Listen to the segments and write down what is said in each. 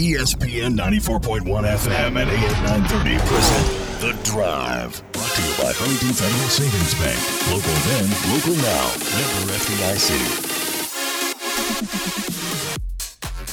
ESPN 94.1 FM and AM 930 present The Drive. Brought to you by Huntington Federal Savings Bank. Local then, local now. Member FDIC.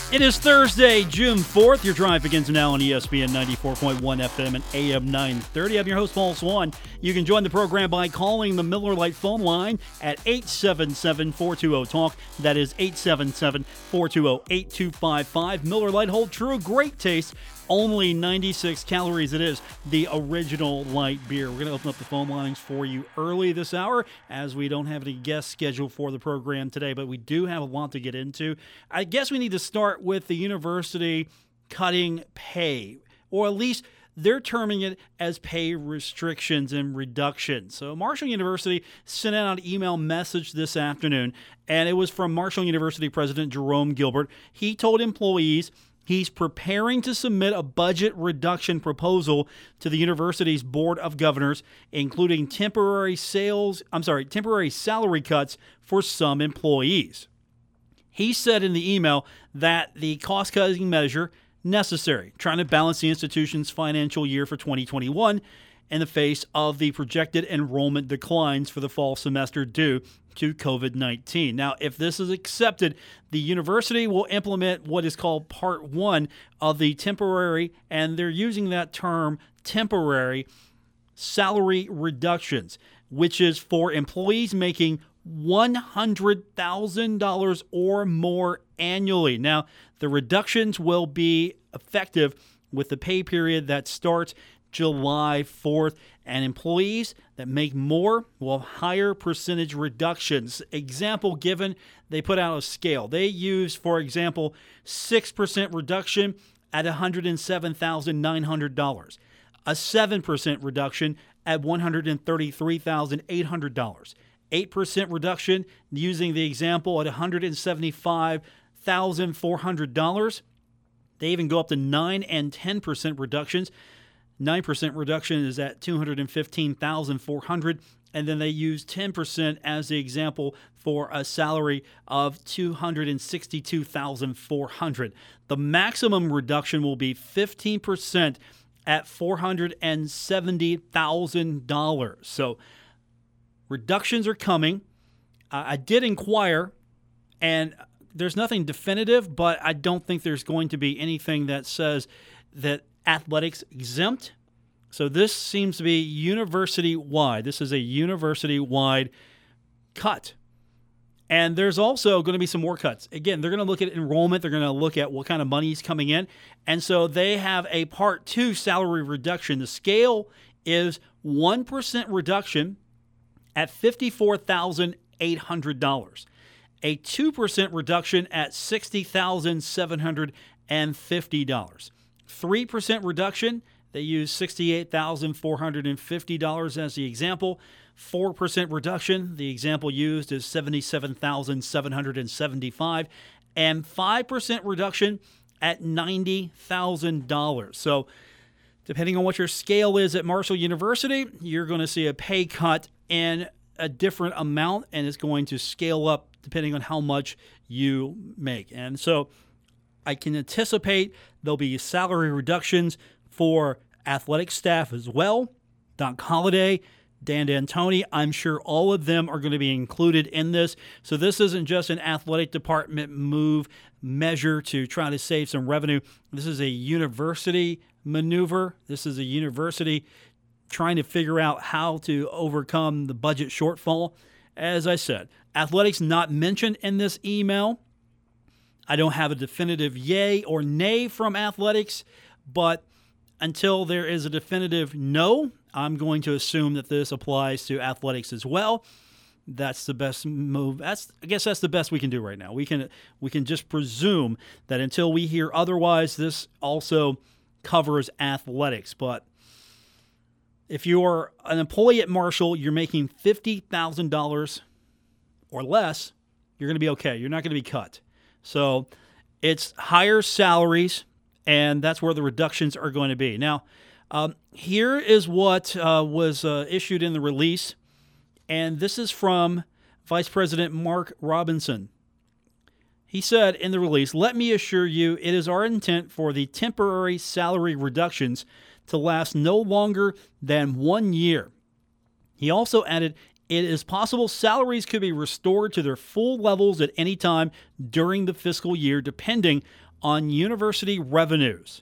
It is Thursday, June 4th. Your drive begins now on ESPN 94.1 FM and AM 930. I'm your host, Paul Swann. You can join the program by calling the Miller Lite phone line at 877 420 TALK. That is 877 420 8255. Miller Lite hold true, great taste only 96 calories it is the original light beer we're going to open up the phone lines for you early this hour as we don't have any guests scheduled for the program today but we do have a lot to get into i guess we need to start with the university cutting pay or at least they're terming it as pay restrictions and reductions. So, Marshall University sent out an email message this afternoon, and it was from Marshall University President Jerome Gilbert. He told employees He's preparing to submit a budget reduction proposal to the university's board of governors, including temporary sales, I'm sorry, temporary salary cuts for some employees. He said in the email that the cost-cutting measure necessary, trying to balance the institution's financial year for 2021 in the face of the projected enrollment declines for the fall semester due to COVID 19. Now, if this is accepted, the university will implement what is called Part 1 of the temporary, and they're using that term temporary salary reductions, which is for employees making $100,000 or more annually. Now, the reductions will be effective with the pay period that starts July 4th. And employees that make more will have higher percentage reductions. Example given, they put out a scale. They use, for example, 6% reduction at $107,900, a 7% reduction at $133,800, 8% reduction using the example at $175,400. They even go up to 9 and 10% reductions 9% reduction is at 215,400 and then they use 10% as the example for a salary of 262,400. The maximum reduction will be 15% at $470,000. So reductions are coming. Uh, I did inquire and there's nothing definitive, but I don't think there's going to be anything that says that athletics exempt. So this seems to be university wide. This is a university wide cut. And there's also going to be some more cuts. Again, they're going to look at enrollment, they're going to look at what kind of money is coming in. And so they have a part two salary reduction. The scale is 1% reduction at $54,800, a 2% reduction at $60,750. 3% reduction. They use $68,450 as the example. 4% reduction. The example used is 77,775 and 5% reduction at $90,000. So, depending on what your scale is at Marshall University, you're going to see a pay cut in a different amount and it's going to scale up depending on how much you make. And so, I can anticipate there'll be salary reductions for athletic staff as well. Doc Holliday, Dan D'Antoni, I'm sure all of them are going to be included in this. So this isn't just an athletic department move measure to try to save some revenue. This is a university maneuver. This is a university trying to figure out how to overcome the budget shortfall. As I said, athletics not mentioned in this email. I don't have a definitive yay or nay from athletics, but until there is a definitive no, I'm going to assume that this applies to athletics as well. That's the best move. That's I guess that's the best we can do right now. We can we can just presume that until we hear otherwise, this also covers athletics. But if you're an employee at Marshall, you're making fifty thousand dollars or less, you're going to be okay. You're not going to be cut. So it's higher salaries, and that's where the reductions are going to be. Now, um, here is what uh, was uh, issued in the release, and this is from Vice President Mark Robinson. he said in the release, Let me assure you, it is our intent for the temporary salary reductions to last no longer than one year. He also added, It is possible salaries could be restored to their full levels at any time during the fiscal year, depending on university revenues.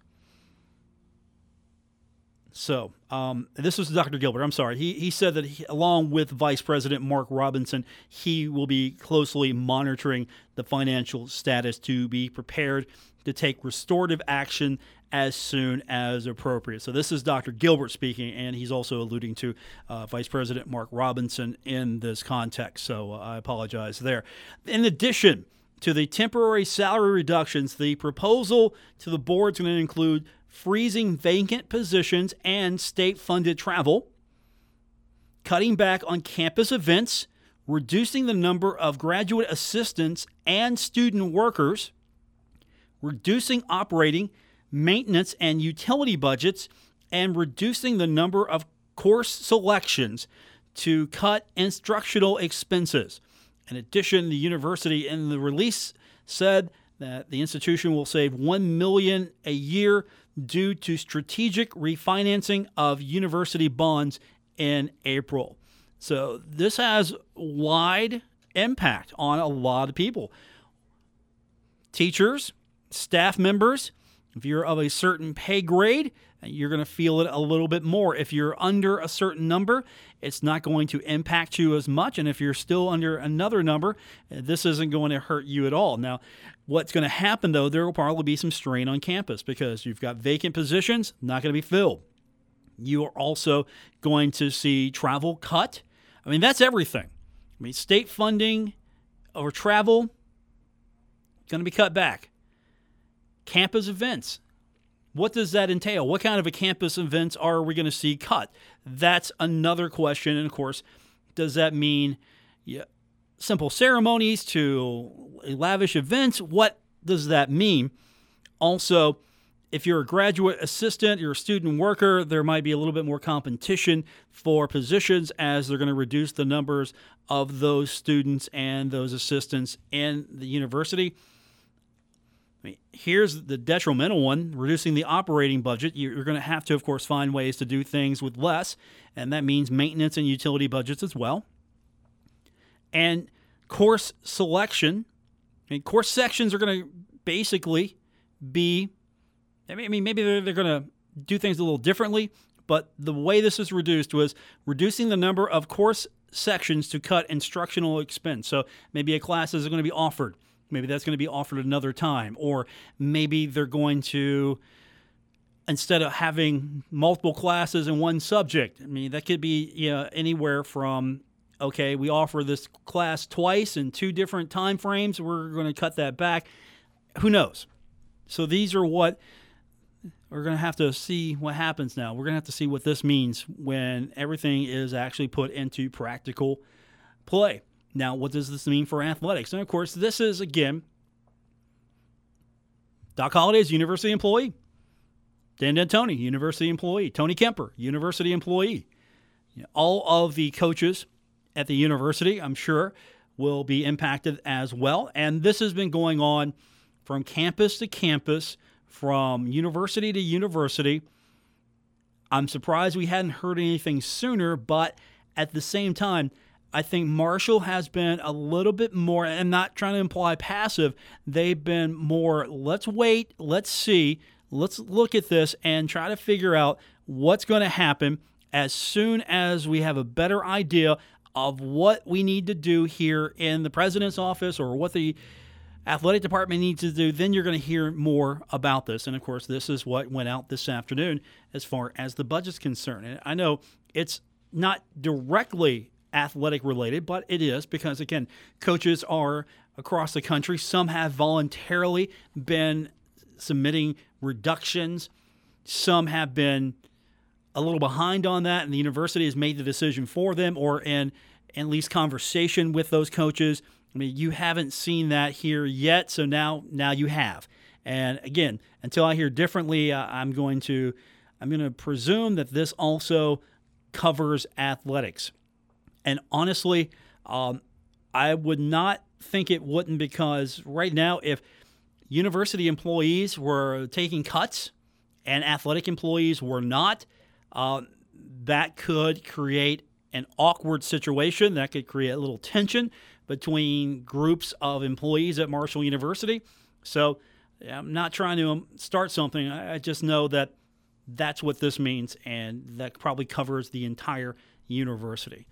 So, um, this was Dr. Gilbert. I'm sorry. He, he said that he, along with Vice President Mark Robinson, he will be closely monitoring the financial status to be prepared to take restorative action as soon as appropriate. So, this is Dr. Gilbert speaking, and he's also alluding to uh, Vice President Mark Robinson in this context. So, uh, I apologize there. In addition, to the temporary salary reductions, the proposal to the board is going to include freezing vacant positions and state funded travel, cutting back on campus events, reducing the number of graduate assistants and student workers, reducing operating, maintenance, and utility budgets, and reducing the number of course selections to cut instructional expenses. In addition, the university in the release said that the institution will save 1 million a year due to strategic refinancing of university bonds in April. So this has wide impact on a lot of people. Teachers, staff members, if you're of a certain pay grade, you're going to feel it a little bit more. If you're under a certain number, it's not going to impact you as much. And if you're still under another number, this isn't going to hurt you at all. Now, what's going to happen though, there will probably be some strain on campus because you've got vacant positions, not going to be filled. You are also going to see travel cut. I mean, that's everything. I mean, state funding or travel going to be cut back. Campus events, what does that entail? What kind of a campus events are we going to see cut? That's another question. And of course, does that mean yeah, simple ceremonies to lavish events? What does that mean? Also, if you're a graduate assistant, you're a student worker, there might be a little bit more competition for positions as they're going to reduce the numbers of those students and those assistants in the university mean, here's the detrimental one reducing the operating budget. You're going to have to, of course, find ways to do things with less, and that means maintenance and utility budgets as well. And course selection. I mean, course sections are going to basically be, I mean, maybe they're, they're going to do things a little differently, but the way this is reduced was reducing the number of course sections to cut instructional expense. So maybe a class is going to be offered Maybe that's going to be offered another time. Or maybe they're going to, instead of having multiple classes in one subject, I mean, that could be you know, anywhere from, okay, we offer this class twice in two different time frames. We're going to cut that back. Who knows? So these are what we're going to have to see what happens now. We're going to have to see what this means when everything is actually put into practical play. Now, what does this mean for athletics? And of course, this is again Doc Holliday's university employee. Dan D'Antoni, university employee. Tony Kemper, university employee. all of the coaches at the university, I'm sure, will be impacted as well. And this has been going on from campus to campus, from university to university. I'm surprised we hadn't heard anything sooner, but at the same time, I think Marshall has been a little bit more, and not trying to imply passive, they've been more, let's wait, let's see, let's look at this and try to figure out what's going to happen as soon as we have a better idea of what we need to do here in the president's office or what the athletic department needs to do, then you're going to hear more about this. And of course, this is what went out this afternoon as far as the budget's concerned. And I know it's not directly athletic related, but it is because, again, coaches are across the country. Some have voluntarily been submitting reductions, some have been a little behind on that, and the university has made the decision for them or in at least conversation with those coaches. I mean, you haven't seen that here yet, so now now you have. And again, until I hear differently, uh, I'm going to I'm going to presume that this also covers athletics. And honestly, um, I would not think it wouldn't because right now, if university employees were taking cuts and athletic employees were not, uh, that could create an awkward situation. That could create a little tension between groups of employees at Marshall University. So I'm not trying to um, start something. I just know that that's what this means, and that probably covers the entire university.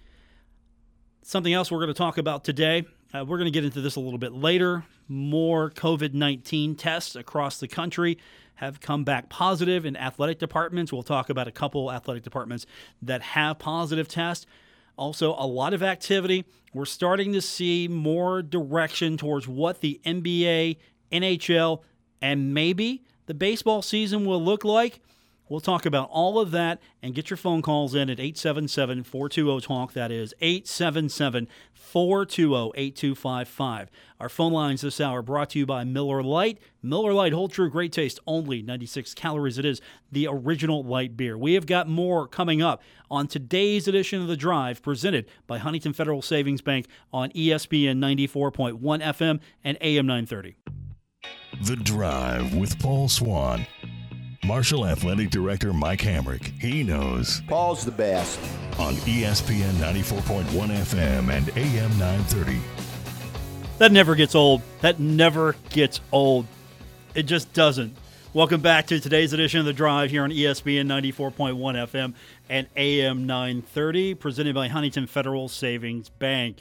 Something else we're going to talk about today, uh, we're going to get into this a little bit later. More COVID 19 tests across the country have come back positive in athletic departments. We'll talk about a couple athletic departments that have positive tests. Also, a lot of activity. We're starting to see more direction towards what the NBA, NHL, and maybe the baseball season will look like. We'll talk about all of that and get your phone calls in at 877 420 TALK. That is 877 420 8255. Our phone lines this hour brought to you by Miller Lite. Miller Lite, hold true, great taste, only 96 calories. It is the original light beer. We have got more coming up on today's edition of The Drive, presented by Huntington Federal Savings Bank on ESPN 94.1 FM and AM 930. The Drive with Paul Swann Marshall Athletic Director Mike Hamrick. He knows. Paul's the best. On ESPN 94.1 FM and AM 930. That never gets old. That never gets old. It just doesn't. Welcome back to today's edition of The Drive here on ESPN 94.1 FM and AM 930, presented by Huntington Federal Savings Bank.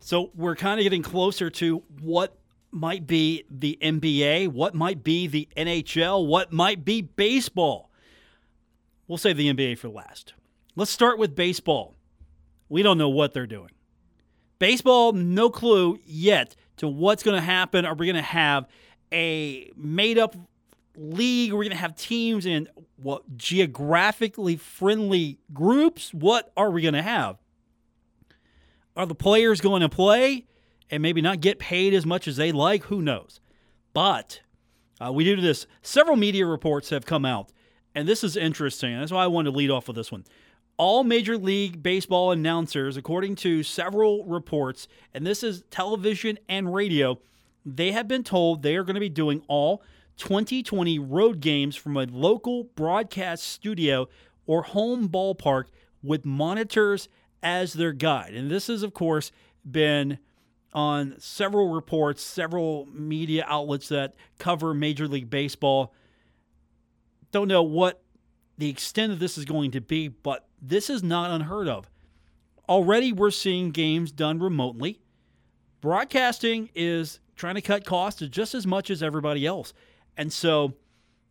So we're kind of getting closer to what might be the NBA, what might be the NHL, what might be baseball. We'll save the NBA for last. Let's start with baseball. We don't know what they're doing. Baseball, no clue yet to what's going to happen. Are we going to have a made up league? Are we going to have teams in what geographically friendly groups? What are we going to have? Are the players going to play? And maybe not get paid as much as they like. Who knows? But uh, we do this. Several media reports have come out, and this is interesting. That's why I wanted to lead off with this one. All Major League Baseball announcers, according to several reports, and this is television and radio, they have been told they are going to be doing all 2020 road games from a local broadcast studio or home ballpark with monitors as their guide. And this has, of course, been on several reports, several media outlets that cover Major League Baseball. Don't know what the extent of this is going to be, but this is not unheard of. Already, we're seeing games done remotely. Broadcasting is trying to cut costs just as much as everybody else. And so,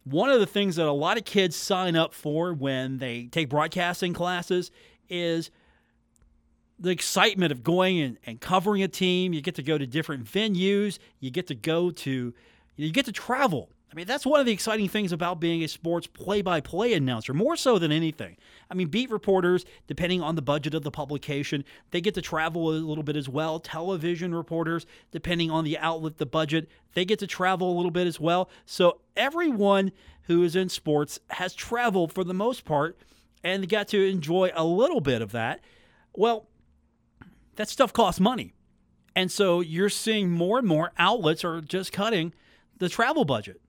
one of the things that a lot of kids sign up for when they take broadcasting classes is the excitement of going and, and covering a team. You get to go to different venues. You get to go to, you get to travel. I mean, that's one of the exciting things about being a sports play by play announcer, more so than anything. I mean, beat reporters, depending on the budget of the publication, they get to travel a little bit as well. Television reporters, depending on the outlet, the budget, they get to travel a little bit as well. So everyone who is in sports has traveled for the most part and got to enjoy a little bit of that. Well, that stuff costs money. And so you're seeing more and more outlets are just cutting the travel budget.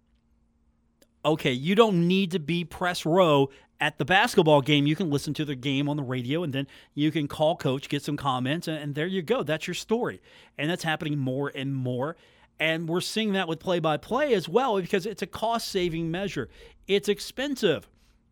Okay, you don't need to be press row at the basketball game. You can listen to the game on the radio and then you can call coach, get some comments, and there you go. That's your story. And that's happening more and more. And we're seeing that with play by play as well because it's a cost saving measure. It's expensive,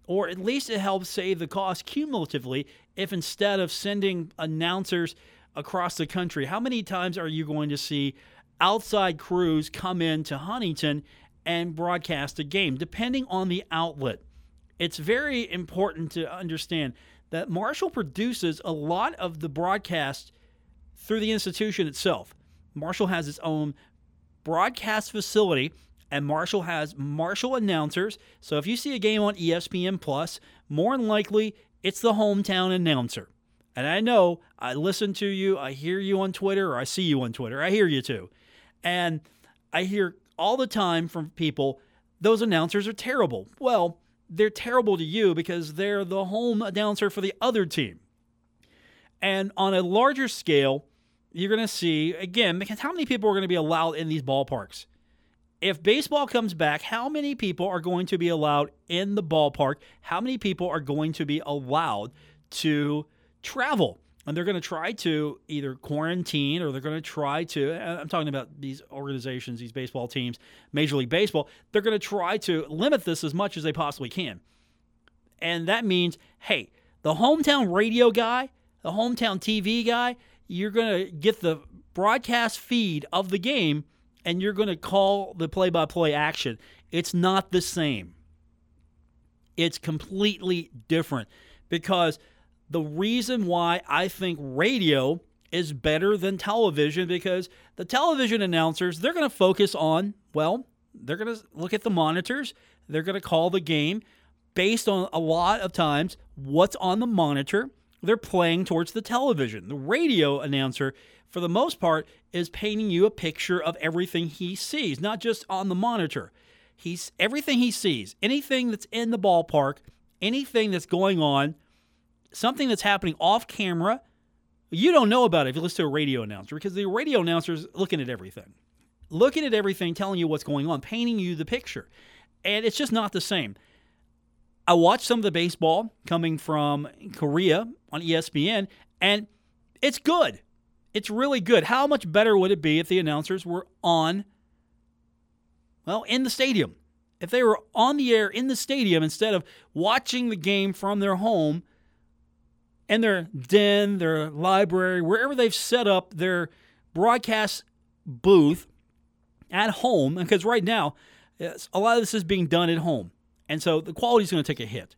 or at least it helps save the cost cumulatively if instead of sending announcers across the country. How many times are you going to see outside crews come in to Huntington and broadcast a game, depending on the outlet? It's very important to understand that Marshall produces a lot of the broadcast through the institution itself. Marshall has its own broadcast facility and Marshall has Marshall announcers. So if you see a game on ESPN Plus, more than likely it's the hometown announcer. And I know I listen to you, I hear you on Twitter, or I see you on Twitter. I hear you too. And I hear all the time from people, those announcers are terrible. Well, they're terrible to you because they're the home announcer for the other team. And on a larger scale, you're going to see, again, because how many people are going to be allowed in these ballparks? If baseball comes back, how many people are going to be allowed in the ballpark? How many people are going to be allowed to travel? And they're going to try to either quarantine or they're going to try to. I'm talking about these organizations, these baseball teams, Major League Baseball. They're going to try to limit this as much as they possibly can. And that means, hey, the hometown radio guy, the hometown TV guy, you're going to get the broadcast feed of the game and you're going to call the play by play action. It's not the same. It's completely different because the reason why I think radio is better than television because the television announcers, they're going to focus on, well, they're going to look at the monitors, they're going to call the game based on a lot of times what's on the monitor. They're playing towards the television. The radio announcer, for the most part, is painting you a picture of everything he sees, not just on the monitor. He's everything he sees, anything that's in the ballpark, anything that's going on something that's happening off camera, you don't know about it if you listen to a radio announcer because the radio announcer is looking at everything, looking at everything, telling you what's going on, painting you the picture. And it's just not the same. I watched some of the baseball coming from Korea on ESPN, and it's good. It's really good. How much better would it be if the announcers were on, well, in the stadium? If they were on the air in the stadium instead of watching the game from their home and their den, their library, wherever they've set up their broadcast booth at home, because right now, a lot of this is being done at home. And so the quality is going to take a hit.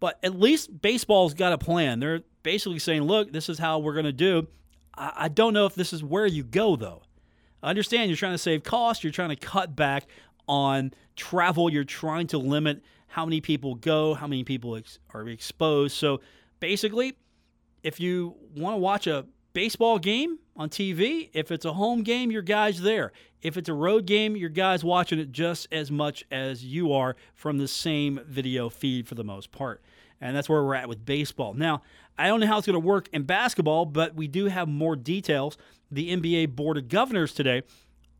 But at least baseball's got a plan. They're basically saying, look, this is how we're going to do. I don't know if this is where you go, though. I understand you're trying to save costs, you're trying to cut back on travel, you're trying to limit how many people go, how many people ex- are exposed. So basically, if you want to watch a baseball game on TV, if it's a home game, your guy's there. If it's a road game, your guy's watching it just as much as you are from the same video feed for the most part. And that's where we're at with baseball. Now, I don't know how it's going to work in basketball, but we do have more details. The NBA Board of Governors today,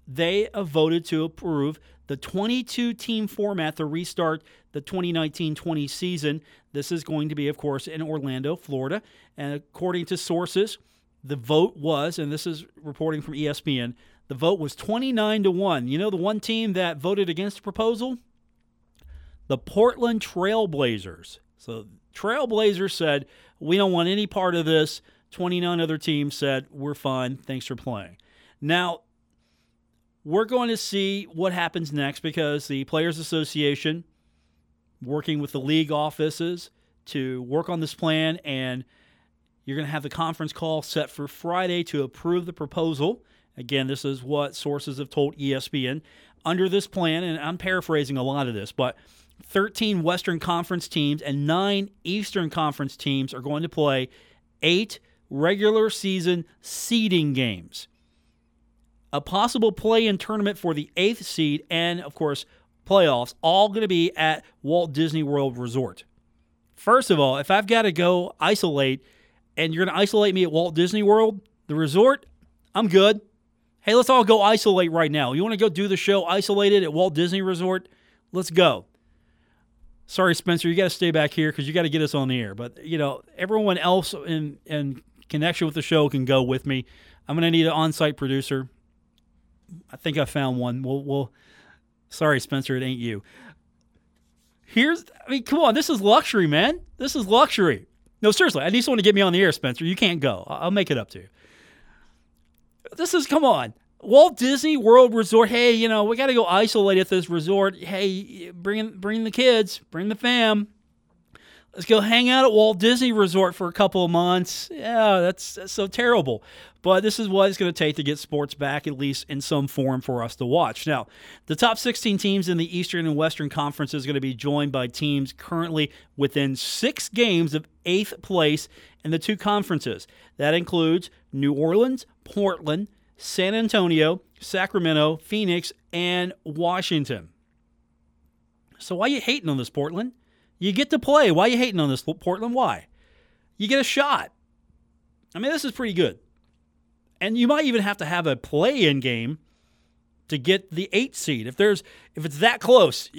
they have voted to approve the 22 team format to restart the 2019 20 season. This is going to be, of course, in Orlando, Florida. And according to sources, the vote was, and this is reporting from ESPN, the vote was 29 to 1. You know the one team that voted against the proposal? The Portland Trailblazers. So Trailblazers said, we don't want any part of this. 29 other teams said, we're fine. Thanks for playing. Now, we're going to see what happens next because the Players Association, working with the league offices to work on this plan, and you're going to have the conference call set for Friday to approve the proposal. Again, this is what sources have told ESPN. Under this plan, and I'm paraphrasing a lot of this, but 13 Western Conference teams and nine Eastern Conference teams are going to play eight regular season seeding games a possible play in tournament for the eighth seed, and of course, playoffs, all going to be at Walt Disney World Resort. First of all, if I've got to go isolate and you're going to isolate me at Walt Disney World, the resort, I'm good. Hey, let's all go isolate right now. You want to go do the show isolated at Walt Disney Resort? Let's go. Sorry, Spencer, you got to stay back here because you got to get us on the air. But you know, everyone else in in connection with the show can go with me. I'm going to need an on-site producer. I think I found one. We'll, we'll sorry, Spencer, it ain't you. Here's, I mean, come on, this is luxury, man. This is luxury. No, seriously, I need someone to get me on the air, Spencer. You can't go. I'll make it up to you. This is, come on. Walt Disney World Resort. Hey, you know, we got to go isolate at this resort. Hey, bring bring the kids, bring the fam. Let's go hang out at Walt Disney Resort for a couple of months. Yeah, that's, that's so terrible. But this is what it's going to take to get sports back, at least in some form, for us to watch. Now, the top 16 teams in the Eastern and Western Conference is going to be joined by teams currently within six games of eighth place in the two conferences. That includes New Orleans, Portland, San Antonio, Sacramento, Phoenix, and Washington. So why are you hating on this, Portland? You get to play. Why are you hating on this, Portland? Why? You get a shot. I mean, this is pretty good. And you might even have to have a play in game to get the eight seed. If there's if it's that close,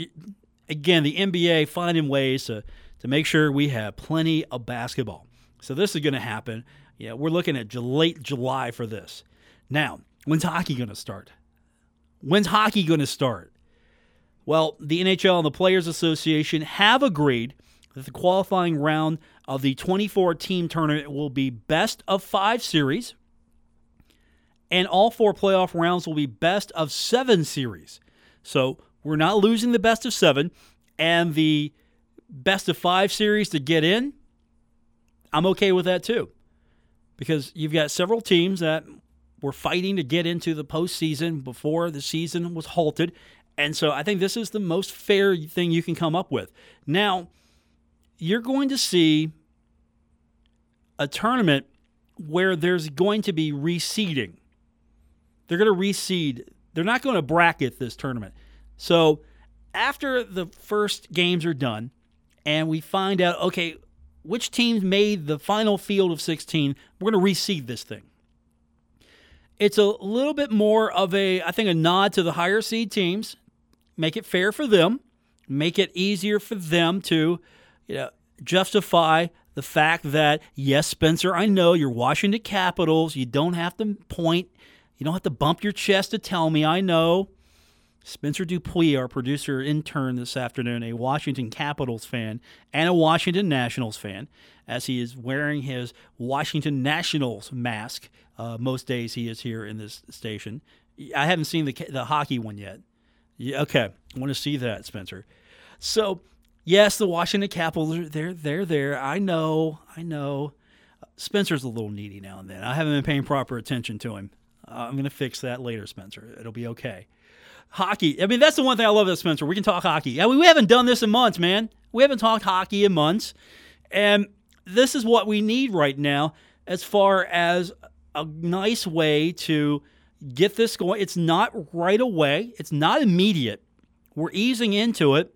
again, the NBA finding ways to to make sure we have plenty of basketball. So this is going to happen. Yeah, we're looking at late July for this. Now, when's hockey going to start? When's hockey going to start? Well, the NHL and the Players Association have agreed that the qualifying round of the 24 team tournament will be best of five series, and all four playoff rounds will be best of seven series. So we're not losing the best of seven, and the best of five series to get in. I'm okay with that too, because you've got several teams that were fighting to get into the postseason before the season was halted. And so I think this is the most fair thing you can come up with. Now, you're going to see a tournament where there's going to be reseeding. They're going to reseed. They're not going to bracket this tournament. So after the first games are done and we find out, okay, which teams made the final field of 16, we're going to reseed this thing. It's a little bit more of a, I think, a nod to the higher seed teams, make it fair for them, make it easier for them to you know, justify the fact that, yes, Spencer, I know you're Washington Capitals. You don't have to point, you don't have to bump your chest to tell me. I know. Spencer Dupuis, our producer intern this afternoon, a Washington Capitals fan and a Washington Nationals fan, as he is wearing his Washington Nationals mask. Uh, most days he is here in this station. I haven't seen the the hockey one yet. Yeah, okay, I want to see that, Spencer. So Yes, the Washington Capitals, they're, they're there. I know, I know. Spencer's a little needy now and then. I haven't been paying proper attention to him. Uh, I'm going to fix that later, Spencer. It'll be okay. Hockey. I mean, that's the one thing I love about Spencer. We can talk hockey. Mean, we haven't done this in months, man. We haven't talked hockey in months. And this is what we need right now as far as a nice way to get this going. It's not right away, it's not immediate. We're easing into it.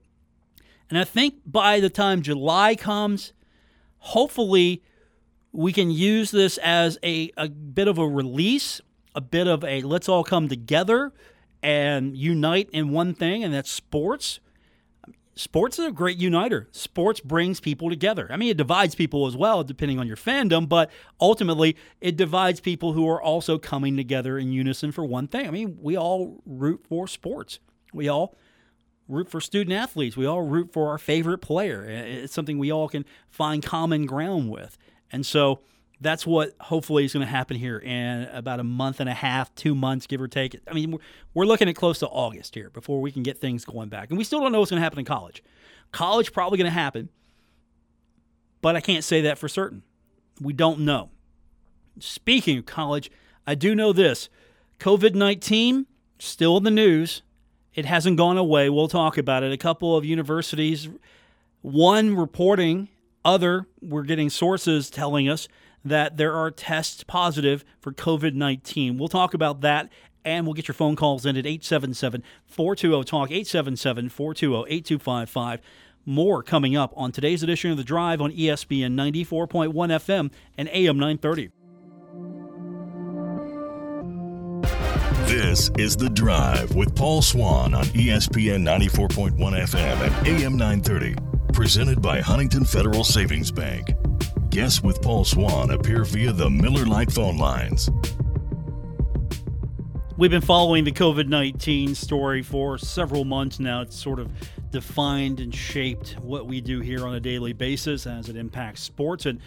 And I think by the time July comes, hopefully we can use this as a, a bit of a release, a bit of a let's all come together and unite in one thing, and that's sports. Sports is a great uniter. Sports brings people together. I mean, it divides people as well, depending on your fandom, but ultimately, it divides people who are also coming together in unison for one thing. I mean, we all root for sports. We all root for student athletes. We all root for our favorite player. It's something we all can find common ground with. And so that's what hopefully is going to happen here in about a month and a half, two months, give or take. I mean, we're looking at close to August here before we can get things going back. And we still don't know what's going to happen in college. College probably going to happen, but I can't say that for certain. We don't know. Speaking of college, I do know this COVID 19 still in the news. It hasn't gone away. We'll talk about it. A couple of universities, one reporting, other, we're getting sources telling us that there are tests positive for COVID 19. We'll talk about that and we'll get your phone calls in at 877 420 TALK, 877 420 8255. More coming up on today's edition of The Drive on ESPN 94.1 FM and AM 930. This is The Drive with Paul Swann on ESPN 94.1 FM and AM 930. Presented by Huntington Federal Savings Bank. Guests with Paul Swann appear via the Miller Lite phone lines. We've been following the COVID 19 story for several months now. It's sort of defined and shaped what we do here on a daily basis as it impacts sports. And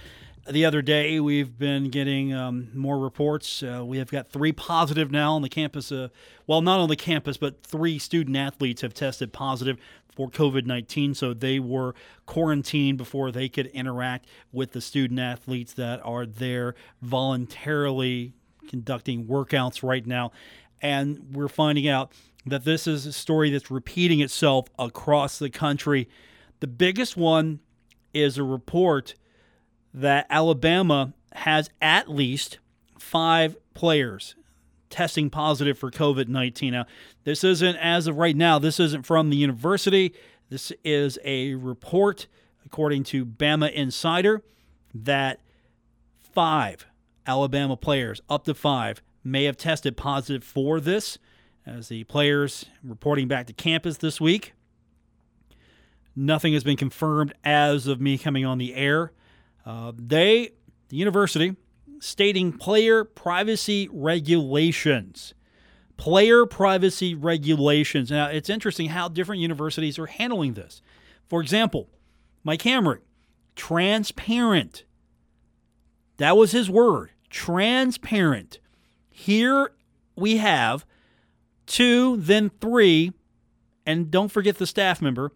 the other day, we've been getting um, more reports. Uh, we have got three positive now on the campus. Uh, well, not on the campus, but three student athletes have tested positive for COVID 19. So they were quarantined before they could interact with the student athletes that are there voluntarily conducting workouts right now. And we're finding out that this is a story that's repeating itself across the country. The biggest one is a report that Alabama has at least five players testing positive for COVID 19. Now, this isn't, as of right now, this isn't from the university. This is a report, according to Bama Insider, that five Alabama players, up to five, may have tested positive for this, as the players reporting back to campus this week. Nothing has been confirmed as of me coming on the air. Uh, they, the university, stating player privacy regulations. Player privacy regulations. Now, it's interesting how different universities are handling this. For example, Mike Hamrick, transparent. That was his word, transparent. Here we have two, then three, and don't forget the staff member.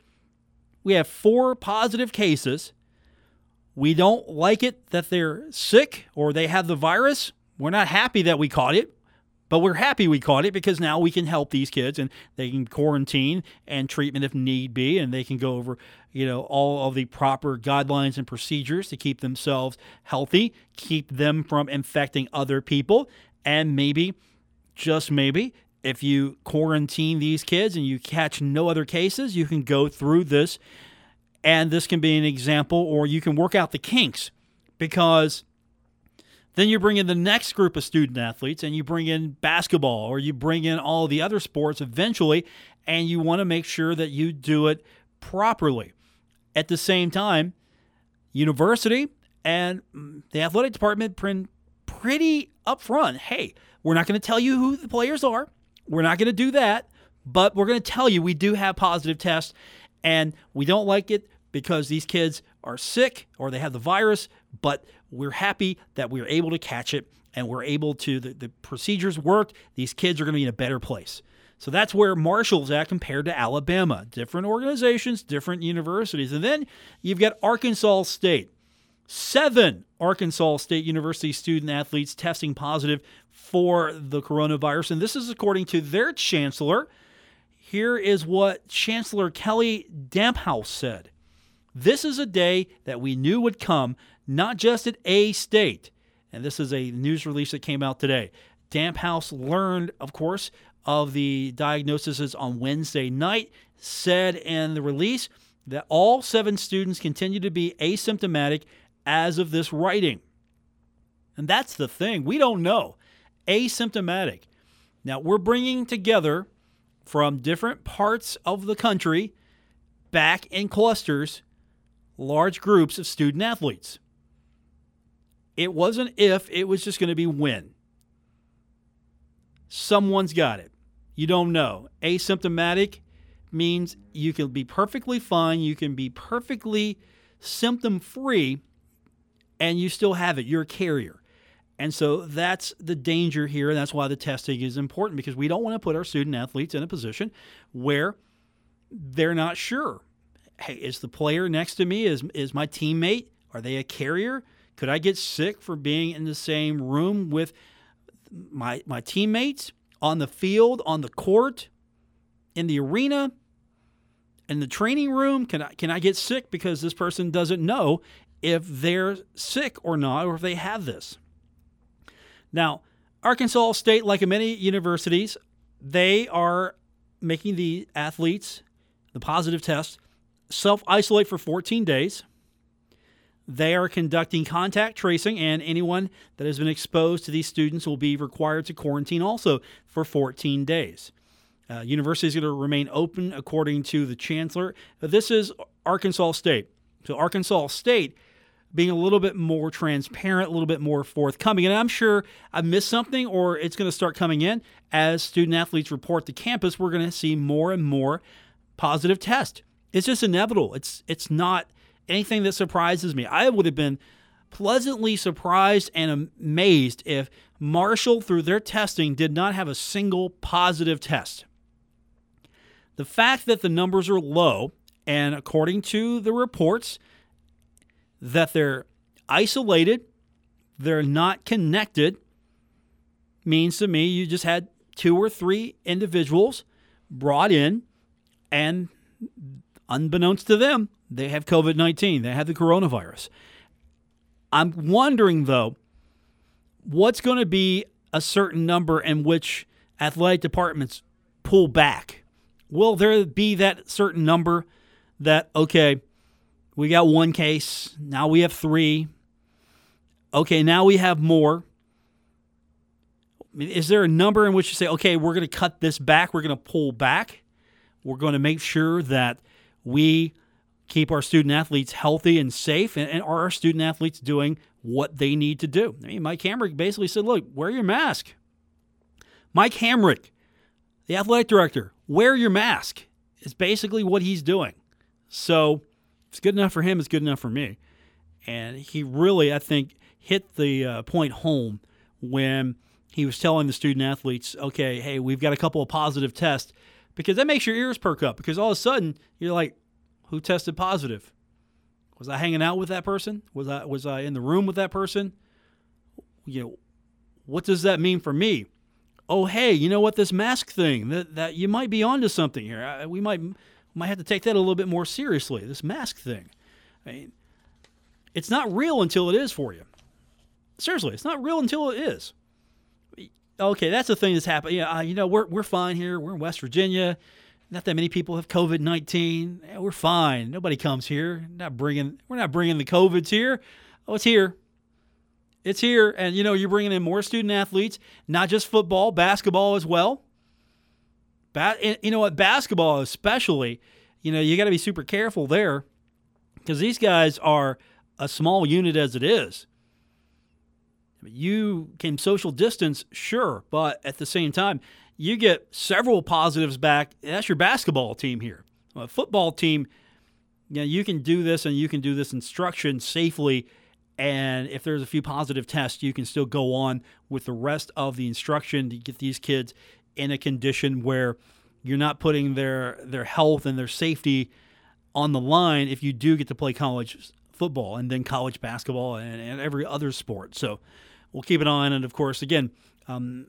We have four positive cases. We don't like it that they're sick or they have the virus. We're not happy that we caught it, but we're happy we caught it because now we can help these kids and they can quarantine and treatment if need be, and they can go over, you know, all of the proper guidelines and procedures to keep themselves healthy, keep them from infecting other people, and maybe, just maybe, if you quarantine these kids and you catch no other cases, you can go through this and this can be an example, or you can work out the kinks because then you bring in the next group of student athletes and you bring in basketball or you bring in all the other sports eventually, and you want to make sure that you do it properly. At the same time, university and the athletic department print pretty upfront hey, we're not going to tell you who the players are. We're not going to do that, but we're going to tell you we do have positive tests and we don't like it because these kids are sick or they have the virus, but we're happy that we are able to catch it and we're able to, the, the procedures worked. These kids are going to be in a better place. So that's where Marshall's at compared to Alabama. Different organizations, different universities. And then you've got Arkansas State. Seven Arkansas State University student athletes testing positive for the coronavirus. And this is according to their chancellor. Here is what Chancellor Kelly Damphouse said This is a day that we knew would come, not just at A State. And this is a news release that came out today. Damphouse learned, of course, of the diagnoses on Wednesday night, said in the release that all seven students continue to be asymptomatic as of this writing. And that's the thing. We don't know. Asymptomatic. Now, we're bringing together from different parts of the country back in clusters large groups of student athletes. It wasn't if, it was just going to be when. Someone's got it. You don't know. Asymptomatic means you can be perfectly fine, you can be perfectly symptom free, and you still have it. You're a carrier. And so that's the danger here. And that's why the testing is important because we don't want to put our student athletes in a position where they're not sure. Hey, is the player next to me? Is, is my teammate? Are they a carrier? Could I get sick for being in the same room with my, my teammates on the field, on the court, in the arena, in the training room? Can I, can I get sick because this person doesn't know if they're sick or not, or if they have this. Now, Arkansas State, like many universities, they are making the athletes, the positive test, self isolate for 14 days. They are conducting contact tracing, and anyone that has been exposed to these students will be required to quarantine also for 14 days. Uh, university is going to remain open according to the chancellor. This is Arkansas State. So, Arkansas State being a little bit more transparent, a little bit more forthcoming. And I'm sure I missed something or it's going to start coming in as student athletes report to campus. We're going to see more and more positive tests. It's just inevitable. It's it's not anything that surprises me. I would have been pleasantly surprised and amazed if Marshall, through their testing, did not have a single positive test. The fact that the numbers are low, and according to the reports, that they're isolated, they're not connected, means to me you just had two or three individuals brought in, and unbeknownst to them, they have COVID 19, they have the coronavirus. I'm wondering, though, what's going to be a certain number in which athletic departments pull back? Will there be that certain number that, okay, we got one case. Now we have three. Okay, now we have more. Is there a number in which you say, okay, we're going to cut this back, we're going to pull back, we're going to make sure that we keep our student athletes healthy and safe, and, and are our student athletes doing what they need to do? I mean, Mike Hamrick basically said, look, wear your mask. Mike Hamrick, the athletic director, wear your mask is basically what he's doing. So it's good enough for him, it's good enough for me. And he really, I think, hit the uh, point home when he was telling the student athletes, okay, hey, we've got a couple of positive tests because that makes your ears perk up because all of a sudden you're like, who tested positive? Was I hanging out with that person? Was I was I in the room with that person? You know, what does that mean for me? Oh, hey, you know what? This mask thing that that you might be onto something here. we might might have to take that a little bit more seriously. This mask thing. I mean, it's not real until it is for you. Seriously, it's not real until it is. Okay, that's the thing that's happening. Yeah, uh, you know, we're we're fine here. We're in West Virginia. Not that many people have COVID nineteen. Yeah, we're fine. Nobody comes here. Not bringing. We're not bringing the COVIDs here. Oh, it's here. It's here, and you know, you're bringing in more student athletes, not just football, basketball as well. Ba- you know what? Basketball, especially, you know, you got to be super careful there because these guys are a small unit as it is. You can social distance, sure, but at the same time, you get several positives back. That's your basketball team here. A football team, you, know, you can do this and you can do this instruction safely. And if there's a few positive tests, you can still go on with the rest of the instruction to get these kids in a condition where you're not putting their their health and their safety on the line if you do get to play college football and then college basketball and, and every other sport. So we'll keep an eye on it. Of course, again, um,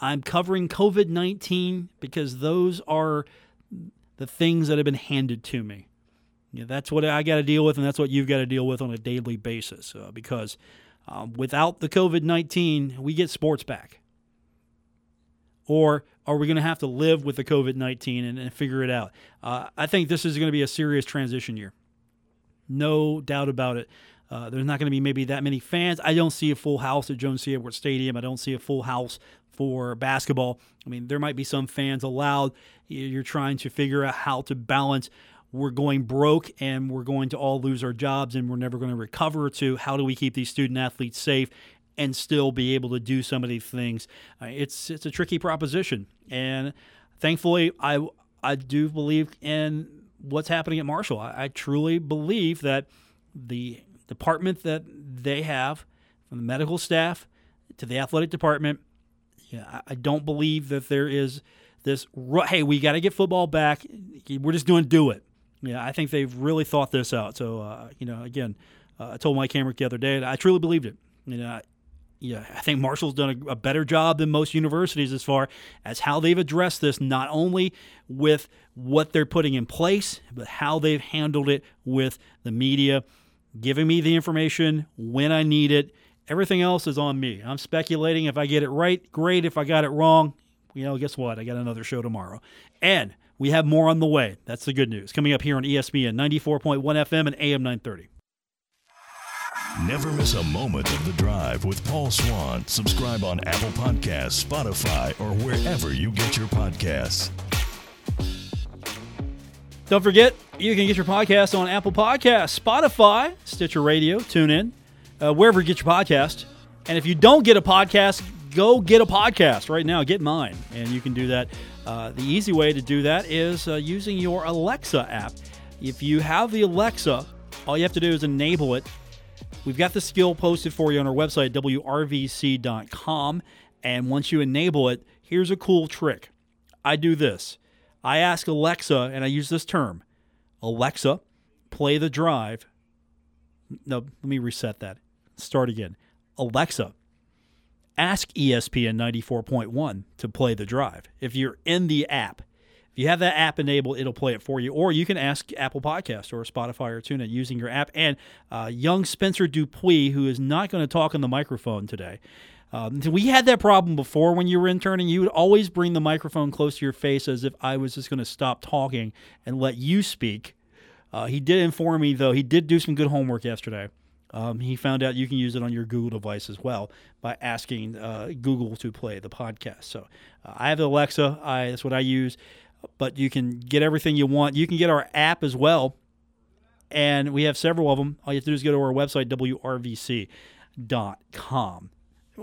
I'm covering COVID 19 because those are the things that have been handed to me. Yeah, that's what I got to deal with, and that's what you've got to deal with on a daily basis. Uh, because um, without the COVID 19, we get sports back. Or are we going to have to live with the COVID 19 and, and, figure it out? Uh, I think this is going to be a serious transition year. No doubt about it. Uh, there's not going to be maybe that many fans. I don't see a full house at Joan C. Edwards Stadium. I don't see a full house for basketball. I mean, there might be some fans allowed. You're trying to figure out how to balance. We're going broke and we're going to all lose our jobs and we're never going to recover. To how do we keep these student athletes safe and still be able to do some of these things? Uh, it's it's a tricky proposition, and thankfully, I I do believe in what's happening at Marshall. I, I truly believe that the department that they have, from the medical staff to the athletic department, yeah, I don't believe that there is this. Hey, we got to get football back. We're just going to do it. Yeah, I think they've really thought this out. So, uh, you know, again, uh, I told Mike Hamrick the other day, I truly believed it. You know, yeah, I think Marshall's done a, a, better job than most universities as far as how they've addressed this, not only with what they're putting in place, but how they've handled it with the media giving me the information when I need it. Everything else is on me. I'm speculating. If I get it right, great. If I got it wrong, you know, guess what? I got another show tomorrow. And we have more on the way. That's the good news. Coming up here on ESPN 94.1 FM and AM 930. Never miss a moment of the drive with Paul Swann. Subscribe on Apple Podcasts, Spotify, or wherever you get your podcasts. Don't forget, you can get your podcast on Apple Podcasts, Spotify, Stitcher Radio, TuneIn, uh, wherever you get your podcast. And if you don't get a podcast, go get a podcast right now. Get mine. And you can do that. Uh, the easy way to do that is uh, using your Alexa app. If you have the Alexa, all you have to do is enable it. We've got the skill posted for you on our website, wrvc.com. And once you enable it, here's a cool trick. I do this. I ask Alexa, and I use this term Alexa, play the drive. No, let me reset that. Start again. Alexa, ask ESPN 94.1 to play the drive. If you're in the app, if you have that app enabled, it'll play it for you. Or you can ask Apple Podcast or Spotify or TuneIn using your app. And uh, young Spencer Dupuis, who is not going to talk on the microphone today, um, we had that problem before when you were interning. You would always bring the microphone close to your face as if I was just going to stop talking and let you speak. Uh, he did inform me, though, he did do some good homework yesterday. Um, he found out you can use it on your Google device as well by asking uh, Google to play the podcast. So uh, I have Alexa. I, that's what I use. But you can get everything you want. You can get our app as well. And we have several of them. All you have to do is go to our website, wrvc.com.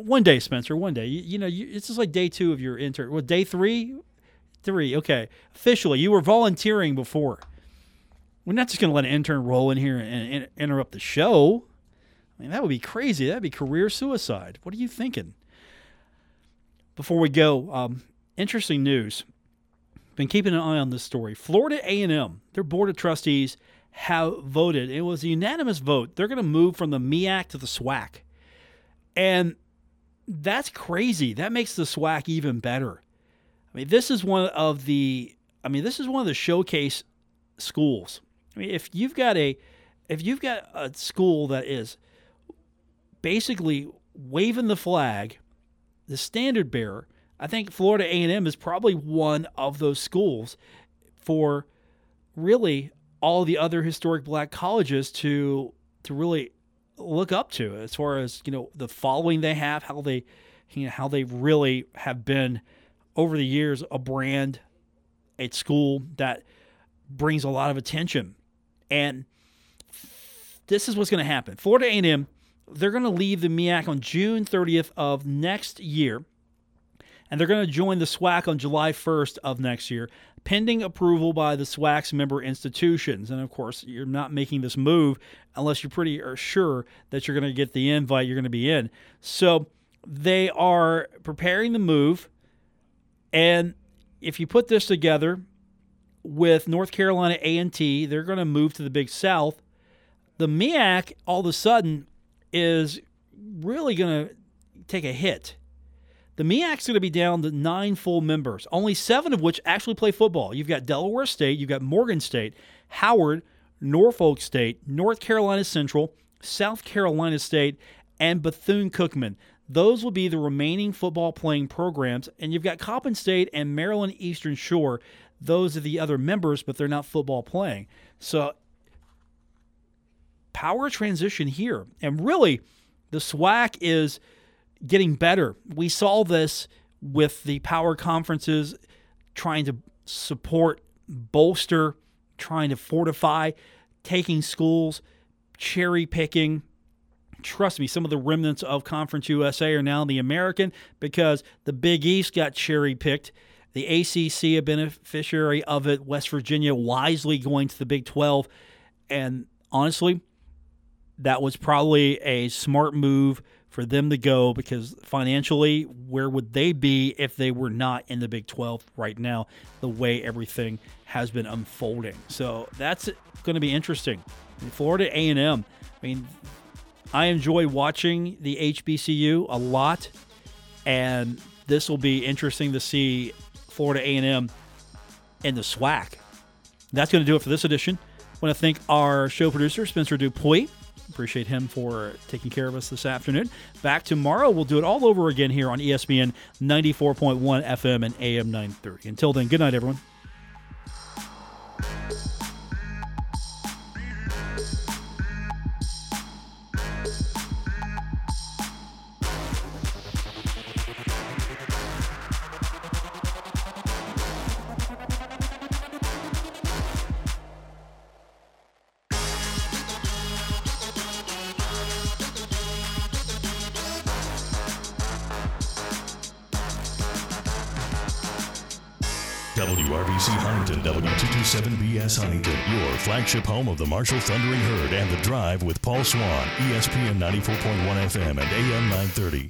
One day, Spencer, one day. You, you know, you, it's just like day two of your intern. Well, day three? Three. Okay. Officially, you were volunteering before. We're not just going to let an intern roll in here and, and interrupt the show. I mean, that would be crazy. That'd be career suicide. What are you thinking? Before we go, um, interesting news. Been keeping an eye on this story. Florida A&M, their board of trustees have voted. It was a unanimous vote. They're going to move from the MEAC to the SWAC, and that's crazy. That makes the SWAC even better. I mean, this is one of the. I mean, this is one of the showcase schools. I mean, if you've got a, if you've got a school that is basically waving the flag, the standard bearer. I think Florida A&M is probably one of those schools for really all the other historic black colleges to to really look up to as far as you know the following they have how they you know how they really have been over the years a brand at school that brings a lot of attention. And this is what's going to happen. Florida A&M they're going to leave the MEAC on June 30th of next year, and they're going to join the SWAC on July 1st of next year, pending approval by the SWAC's member institutions. And of course, you're not making this move unless you're pretty uh, sure that you're going to get the invite, you're going to be in. So they are preparing the move, and if you put this together with North Carolina A&T, they're going to move to the Big South. The MEAC all of a sudden is really going to take a hit. The MEAC's going to be down to nine full members, only seven of which actually play football. You've got Delaware State, you've got Morgan State, Howard, Norfolk State, North Carolina Central, South Carolina State, and Bethune Cookman. Those will be the remaining football playing programs. And you've got Coppin State and Maryland Eastern Shore. Those are the other members, but they're not football playing. So power transition here. And really, the SWAC is getting better. We saw this with the power conferences trying to support, bolster, trying to fortify, taking schools, cherry picking. Trust me, some of the remnants of Conference USA are now in the American because the Big East got cherry picked. The ACC, a beneficiary of it, West Virginia wisely going to the Big 12. And honestly, that was probably a smart move for them to go because financially, where would they be if they were not in the Big 12 right now, the way everything has been unfolding? So that's going to be interesting. Florida A&M, I mean, I enjoy watching the HBCU a lot, and this will be interesting to see Florida A&M in the SWAC. That's going to do it for this edition. I want to thank our show producer, Spencer Dupuis. Appreciate him for taking care of us this afternoon. Back tomorrow, we'll do it all over again here on ESPN 94.1 FM and AM 930. Until then, good night, everyone. Flagship home of the Marshall Thundering Herd and The Drive with Paul Swann, ESPN 94.1 FM and AM 930.